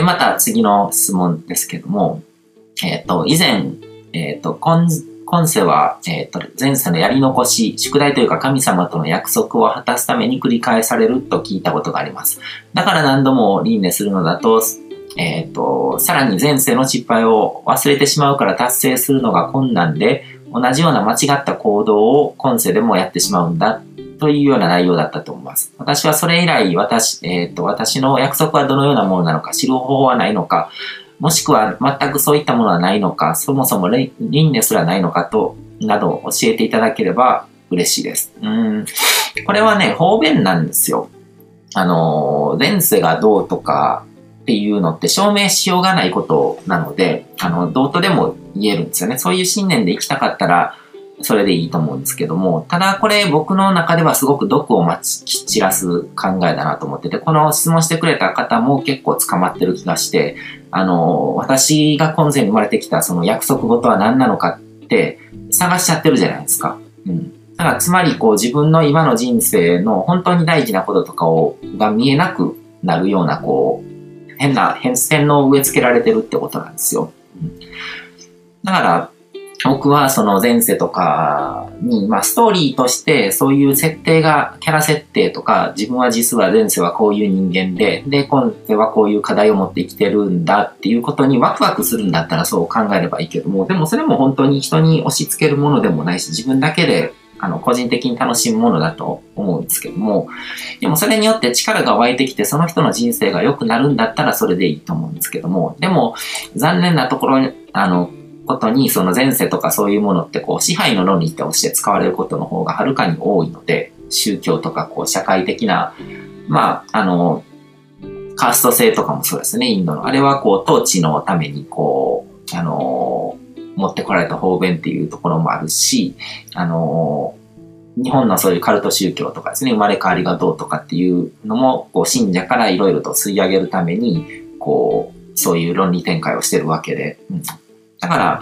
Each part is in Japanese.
で、また次の質問ですけども、えっ、ー、と、以前、えっ、ー、と、今、今世は、えっ、ー、と、前世のやり残し、宿題というか神様との約束を果たすために繰り返されると聞いたことがあります。だから何度も輪廻するのだと、えっ、と、さらに前世の失敗を忘れてしまうから達成するのが困難で、同じような間違った行動を今世でもやってしまうんだというような内容だったと思います。私はそれ以来、私、えっ、と、私の約束はどのようなものなのか、知る方法はないのか、もしくは全くそういったものはないのか、そもそも輪廻すらないのかと、など教えていただければ嬉しいです。うん。これはね、方便なんですよ。あの、前世がどうとかっていうのって証明しようがないことなので、あの、どうとでも言えるんですよね。そういう信念で生きたかったら、それでいいと思うんですけども、ただこれ僕の中ではすごく毒をまち散らす考えだなと思ってて、この質問してくれた方も結構捕まってる気がして、あの、私が今世に生まれてきたその約束事は何なのかって探しちゃってるじゃないですか。うん。だからつまりこう自分の今の人生の本当に大事なこととかを、が見えなくなるようなこう、変な変遷の植え付けられてるってことなんですよ。うん、だから、僕はその前世とかに、まあストーリーとしてそういう設定が、キャラ設定とか、自分は実は前世はこういう人間で、で、今世はこういう課題を持って生きてるんだっていうことにワクワクするんだったらそう考えればいいけども、でもそれも本当に人に押し付けるものでもないし、自分だけであの、個人的に楽しむものだと思うんですけども、でもそれによって力が湧いてきて、その人の人生が良くなるんだったらそれでいいと思うんですけども、でも、残念なところに、あの、ことに、その前世とかそういうものってこう支配の論理として使われることの方がはるかに多いので、宗教とかこう社会的な、まあ、あの、カースト制とかもそうですね、インドの。あれはこう統治のためにこう、あの、持ってこられた方便っていうところもあるし、あの、日本のそういうカルト宗教とかですね、生まれ変わりがどうとかっていうのも、こう信者からいろいろと吸い上げるために、こう、そういう論理展開をしてるわけで、うん、だから、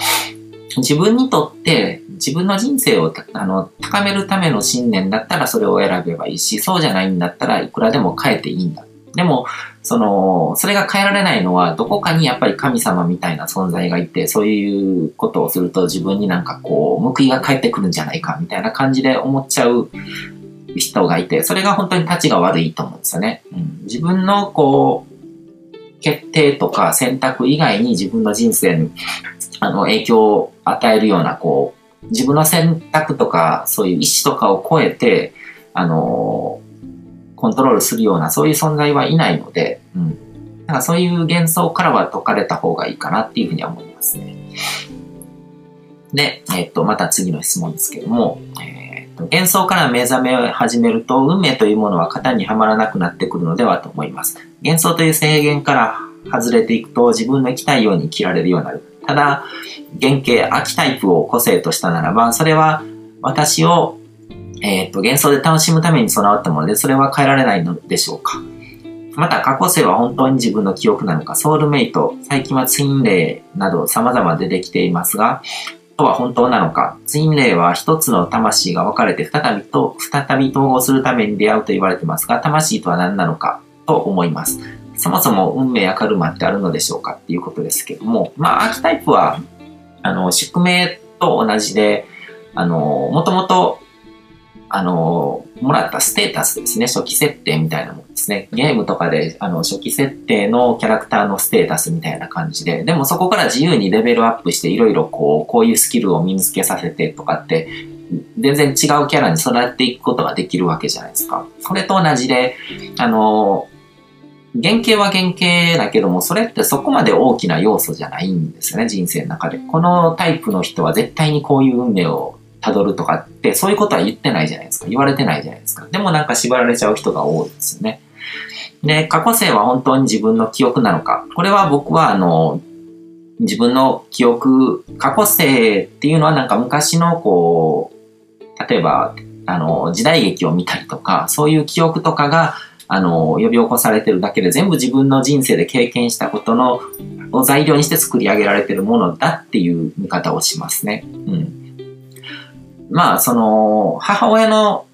自分にとって自分の人生をあの高めるための信念だったらそれを選べばいいし、そうじゃないんだったらいくらでも変えていいんだ。でも、その、それが変えられないのは、どこかにやっぱり神様みたいな存在がいて、そういうことをすると自分になんかこう、報いが返ってくるんじゃないか、みたいな感じで思っちゃう人がいて、それが本当に立ちが悪いと思うんですよね。うん、自分のこう、決定とか選択以外に自分の人生にあの、影響を与えるような、こう、自分の選択とか、そういう意思とかを超えて、あの、コントロールするような、そういう存在はいないので、うん。だからそういう幻想からは解かれた方がいいかなっていうふうには思いますね。で、えっと、また次の質問ですけども、えっと、幻想から目覚めを始めると、運命というものは型にはまらなくなってくるのではと思います。幻想という制限から外れていくと、自分の生きたいように生きられるようになる。ただ、原型、秋タイプを個性としたならば、それは私を、えっ、ー、と、幻想で楽しむために備わったもので、それは変えられないのでしょうか。また、過去性は本当に自分の記憶なのか、ソウルメイト、最近はツインレイなど様々出てきていますが、とは本当なのか。ツインレイは一つの魂が分かれて再びと、再び統合するために出会うと言われてますが、魂とは何なのかと思います。そもそも運命やカルマってあるのでしょうかっていうことですけども、まあ、アーキタイプは、あの、宿命と同じで、あの、もともと、あの、もらったステータスですね。初期設定みたいなものですね。ゲームとかで、あの、初期設定のキャラクターのステータスみたいな感じで、でもそこから自由にレベルアップして、いろいろこう、こういうスキルを身につけさせてとかって、全然違うキャラに育っていくことができるわけじゃないですか。それと同じで、あの、原型は原型だけども、それってそこまで大きな要素じゃないんですよね、人生の中で。このタイプの人は絶対にこういう運命を辿るとかって、そういうことは言ってないじゃないですか。言われてないじゃないですか。でもなんか縛られちゃう人が多いですよね。で、過去性は本当に自分の記憶なのか。これは僕はあの、自分の記憶、過去性っていうのはなんか昔のこう、例えば、あの、時代劇を見たりとか、そういう記憶とかがあの、呼び起こされてるだけで全部自分の人生で経験したことの、を材料にして作り上げられてるものだっていう見方をしますね。うん。まあ、その、母親の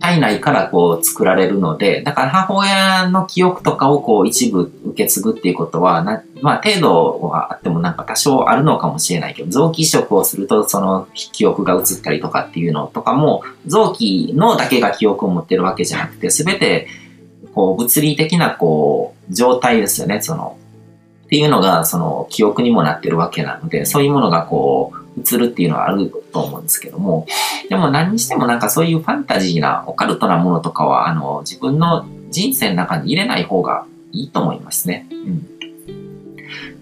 体内からこう作られるので、だから母親の記憶とかをこう一部受け継ぐっていうことはな、まあ程度はあってもなんか多少あるのかもしれないけど、臓器移植をするとその記憶が移ったりとかっていうのとかも、臓器のだけが記憶を持ってるわけじゃなくて、すべてこう物理的なこう状態ですよね、その、っていうのがその記憶にもなってるわけなので、そういうものがこう映るっていうのはあると思うんですけども、でも何にしてもなんかそういうファンタジーなオカルトなものとかは、あの、自分の人生の中に入れない方がいいと思いますね。うん。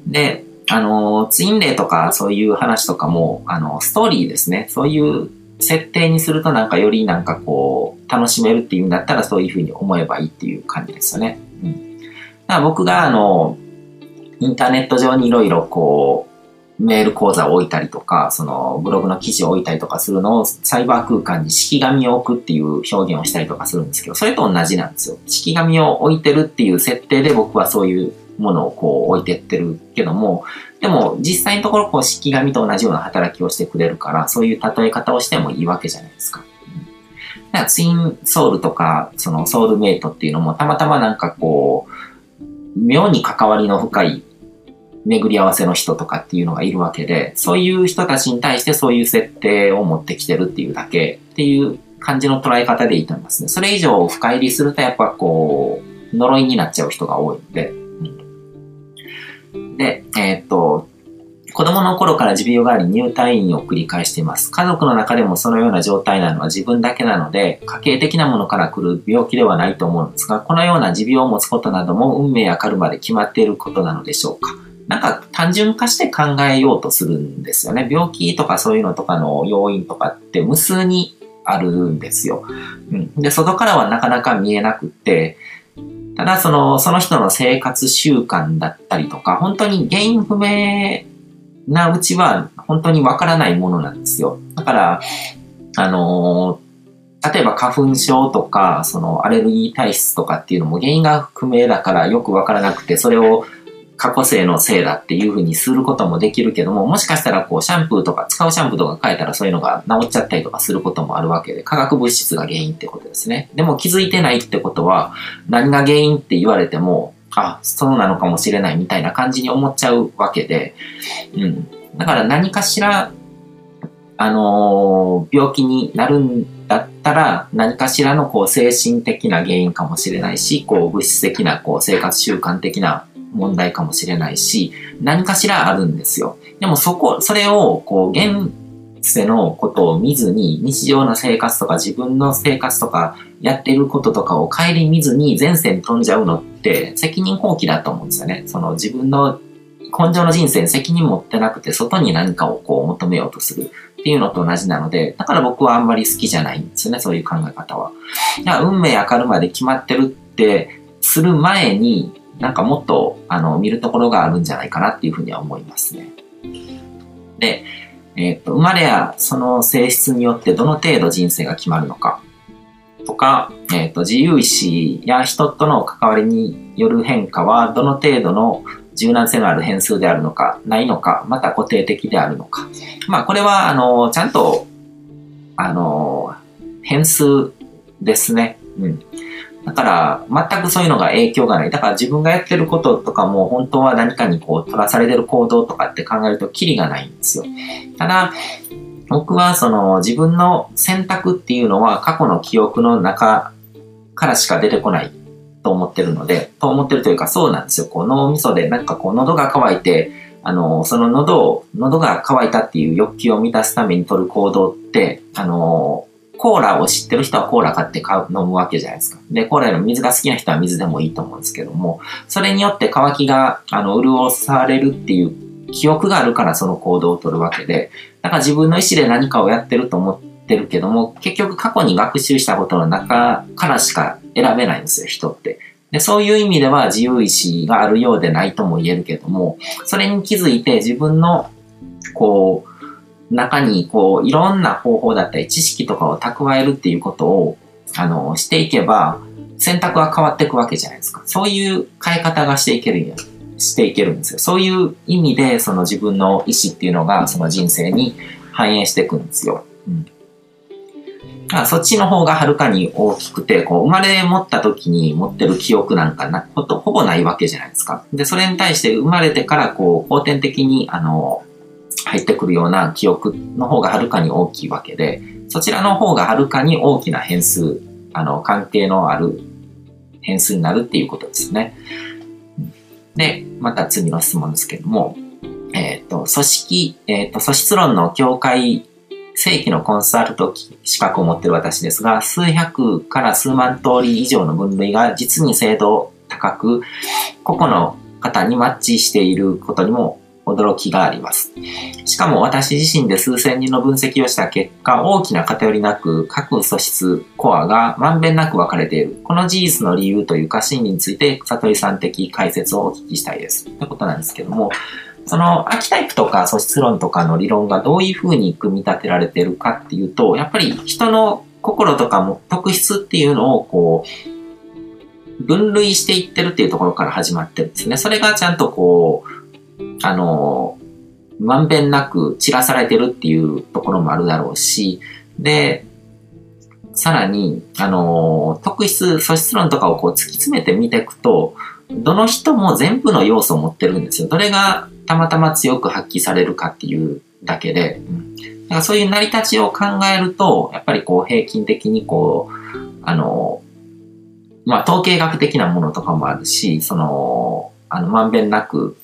で、あの、ツインレイとかそういう話とかも、あの、ストーリーですね。そういう設定にするとなんかよりなんかこう、楽しめるっていうんだったらそういうふうに思えばいいっていう感じですよね。うん。だから僕があの、インターネット上にいろいろこう、メール講座を置いたりとか、そのブログの記事を置いたりとかするのをサイバー空間に式紙を置くっていう表現をしたりとかするんですけど、それと同じなんですよ。式紙を置いてるっていう設定で僕はそういうものをこう置いてってるけども、でも実際のところこう式紙と同じような働きをしてくれるから、そういう例え方をしてもいいわけじゃないですか。だからツインソウルとか、そのソウルメイトっていうのもたまたまなんかこう、妙に関わりの深い巡り合わせの人とかっていうのがいるわけで、そういう人たちに対してそういう設定を持ってきてるっていうだけっていう感じの捉え方でいいと思いますね。それ以上深入りするとやっぱこう、呪いになっちゃう人が多いんで。で、えー、っと、子供の頃から持病があり入退院を繰り返しています。家族の中でもそのような状態なのは自分だけなので、家系的なものから来る病気ではないと思うんですが、このような持病を持つことなども運命やカルマで決まっていることなのでしょうか。なんか単純化して考えようとするんですよね。病気とかそういうのとかの要因とかって無数にあるんですよ。うん、で、外からはなかなか見えなくって、ただその、その人の生活習慣だったりとか、本当に原因不明なうちは本当にわからないものなんですよ。だから、あの例えば花粉症とか、そのアレルギー体質とかっていうのも原因が不明だからよくわからなくて、それを過去性のせいだっていうふうにすることもできるけども、もしかしたらこうシャンプーとか使うシャンプーとか変えたらそういうのが治っちゃったりとかすることもあるわけで、化学物質が原因ってことですね。でも気づいてないってことは、何が原因って言われても、あ、そうなのかもしれないみたいな感じに思っちゃうわけで、うん。だから何かしら、あのー、病気になるんだったら、何かしらのこう精神的な原因かもしれないし、こう物質的なこう生活習慣的な問題かもしれないし、何かしらあるんですよ。でもそこ、それを、こう、現世のことを見ずに、日常の生活とか自分の生活とかやってることとかを顧みずに前世に飛んじゃうのって責任放棄だと思うんですよね。その自分の根性の人生に責任持ってなくて外に何かをこう求めようとするっていうのと同じなので、だから僕はあんまり好きじゃないんですよね、そういう考え方は。だから運命明るまで決まってるってする前に、なんかもっと、あの、見るところがあるんじゃないかなっていうふうには思いますね。で、えっ、と、生まれやその性質によってどの程度人生が決まるのか、とか、えっ、と、自由意志や人との関わりによる変化はどの程度の柔軟性のある変数であるのか、ないのか、また固定的であるのか。まあ、これは、あの、ちゃんと、あの、変数ですね。うん。だから、全くそういうのが影響がない。だから自分がやってることとかも本当は何かにこう取らされてる行動とかって考えるとキリがないんですよ。ただ、僕はその自分の選択っていうのは過去の記憶の中からしか出てこないと思ってるので、と思ってるというかそうなんですよ。こう脳みそでなんかこう喉が渇いて、あの、その喉を、喉が渇いたっていう欲求を満たすために取る行動って、あの、コーラを知ってる人はコーラ買って買う、飲むわけじゃないですか。で、コーラの水が好きな人は水でもいいと思うんですけども、それによって乾きが、あの、潤されるっていう記憶があるからその行動を取るわけで、だから自分の意思で何かをやってると思ってるけども、結局過去に学習したことの中からしか選べないんですよ、人って。でそういう意味では自由意志があるようでないとも言えるけども、それに気づいて自分の、こう、中にこういろんな方法だったり知識とかを蓄えるっていうことをあのしていけば選択は変わっていくわけじゃないですか。そういう変え方がしていけるしていけるんですよ。そういう意味でその自分の意思っていうのがその人生に反映していくんですよ。うん、そっちの方がはるかに大きくて、こう、生まれ持った時に持ってる記憶なんかな、ほと、ほぼないわけじゃないですか。で、それに対して生まれてから、こう、後天的に、あの、入ってくるような記憶の方がはるかに大きいわけで、そちらの方がはるかに大きな変数、あの、関係のある変数になるっていうことですね。で、また次の質問ですけども、えっ、ー、と、組織、えっ、ー、と、素質論の境界正規のコンサルト資格を持ってる私ですが、数百から数万通り以上の分類が実に精度高く、個々の方にマッチしていることにも驚きがあります。しかも私自身で数千人の分析をした結果、大きな偏りなく各素質、コアがまんべんなく分かれている。この事実の理由というか心理について、悟りさん的解説をお聞きしたいです。ということなんですけども、そのアキタイプとか素質論とかの理論がどういうふうに組み立てられているかっていうと、やっぱり人の心とかも特質っていうのをこう、分類していってるっていうところから始まってるんですね。それがちゃんとこう、あの、まんべんなく散らされてるっていうところもあるだろうし、で、さらに、あの、特質、素質論とかをこう突き詰めてみていくと、どの人も全部の要素を持ってるんですよ。どれがたまたま強く発揮されるかっていうだけで、だからそういう成り立ちを考えると、やっぱりこう平均的にこう、あの、まあ統計学的なものとかもあるし、その、あの、まんべんなく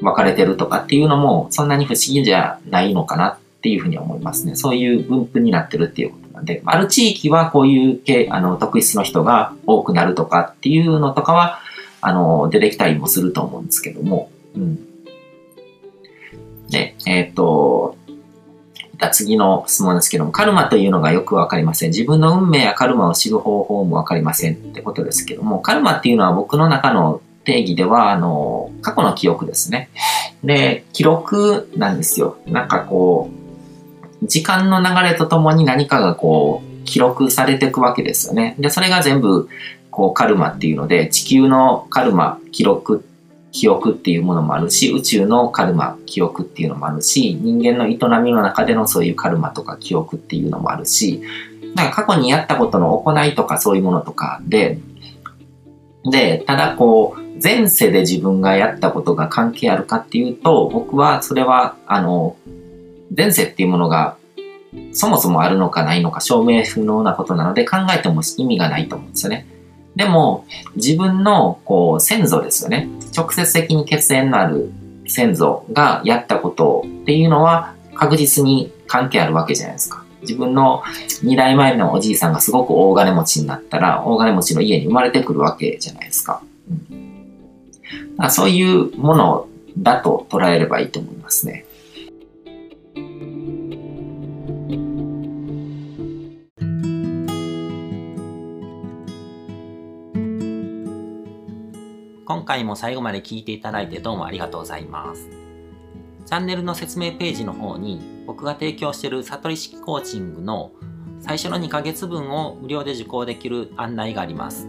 分かれてるとかっていうのもそんなに不思議じゃないのかなっていうふうに思いますね。そういう分布になってるっていうことなんで、ある地域はこういう系、あの、特質の人が多くなるとかっていうのとかは、あの、出てきたりもすると思うんですけども、うん。で、えっ、ー、と、次の質問ですけども、カルマというのがよくわかりません。自分の運命やカルマを知る方法もわかりませんってことですけども、カルマっていうのは僕の中の定義では、あの、過去の記憶ですね。で、記録なんですよ。なんかこう、時間の流れとともに何かがこう、記録されていくわけですよね。で、それが全部、こう、カルマっていうので、地球のカルマ、記録記憶っていうものもあるし、宇宙のカルマ、記憶っていうのもあるし、人間の営みの中でのそういうカルマとか記憶っていうのもあるし、なんか過去にやったことの行いとかそういうものとかで、で、ただこう、前世で自分がやったことが関係あるかっていうと、僕はそれは、あの、前世っていうものがそもそもあるのかないのか証明不能なことなので考えても意味がないと思うんですよね。でも、自分の、こう、先祖ですよね。直接的に血縁のある先祖がやったことっていうのは、確実に関係あるわけじゃないですか。自分の二代前のおじいさんがすごく大金持ちになったら、大金持ちの家に生まれてくるわけじゃないですか。うん、そういうものだと捉えればいいと思いますね。今回も最後まで聞いていただいてどうもありがとうございます。チャンネルの説明ページの方に僕が提供している悟り式コーチングの最初の2ヶ月分を無料で受講できる案内があります。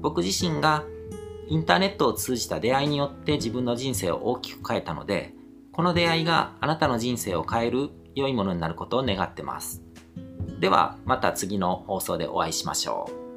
僕自身がインターネットを通じた出会いによって自分の人生を大きく変えたので、この出会いがあなたの人生を変える良いものになることを願ってます。ではまた次の放送でお会いしましょう。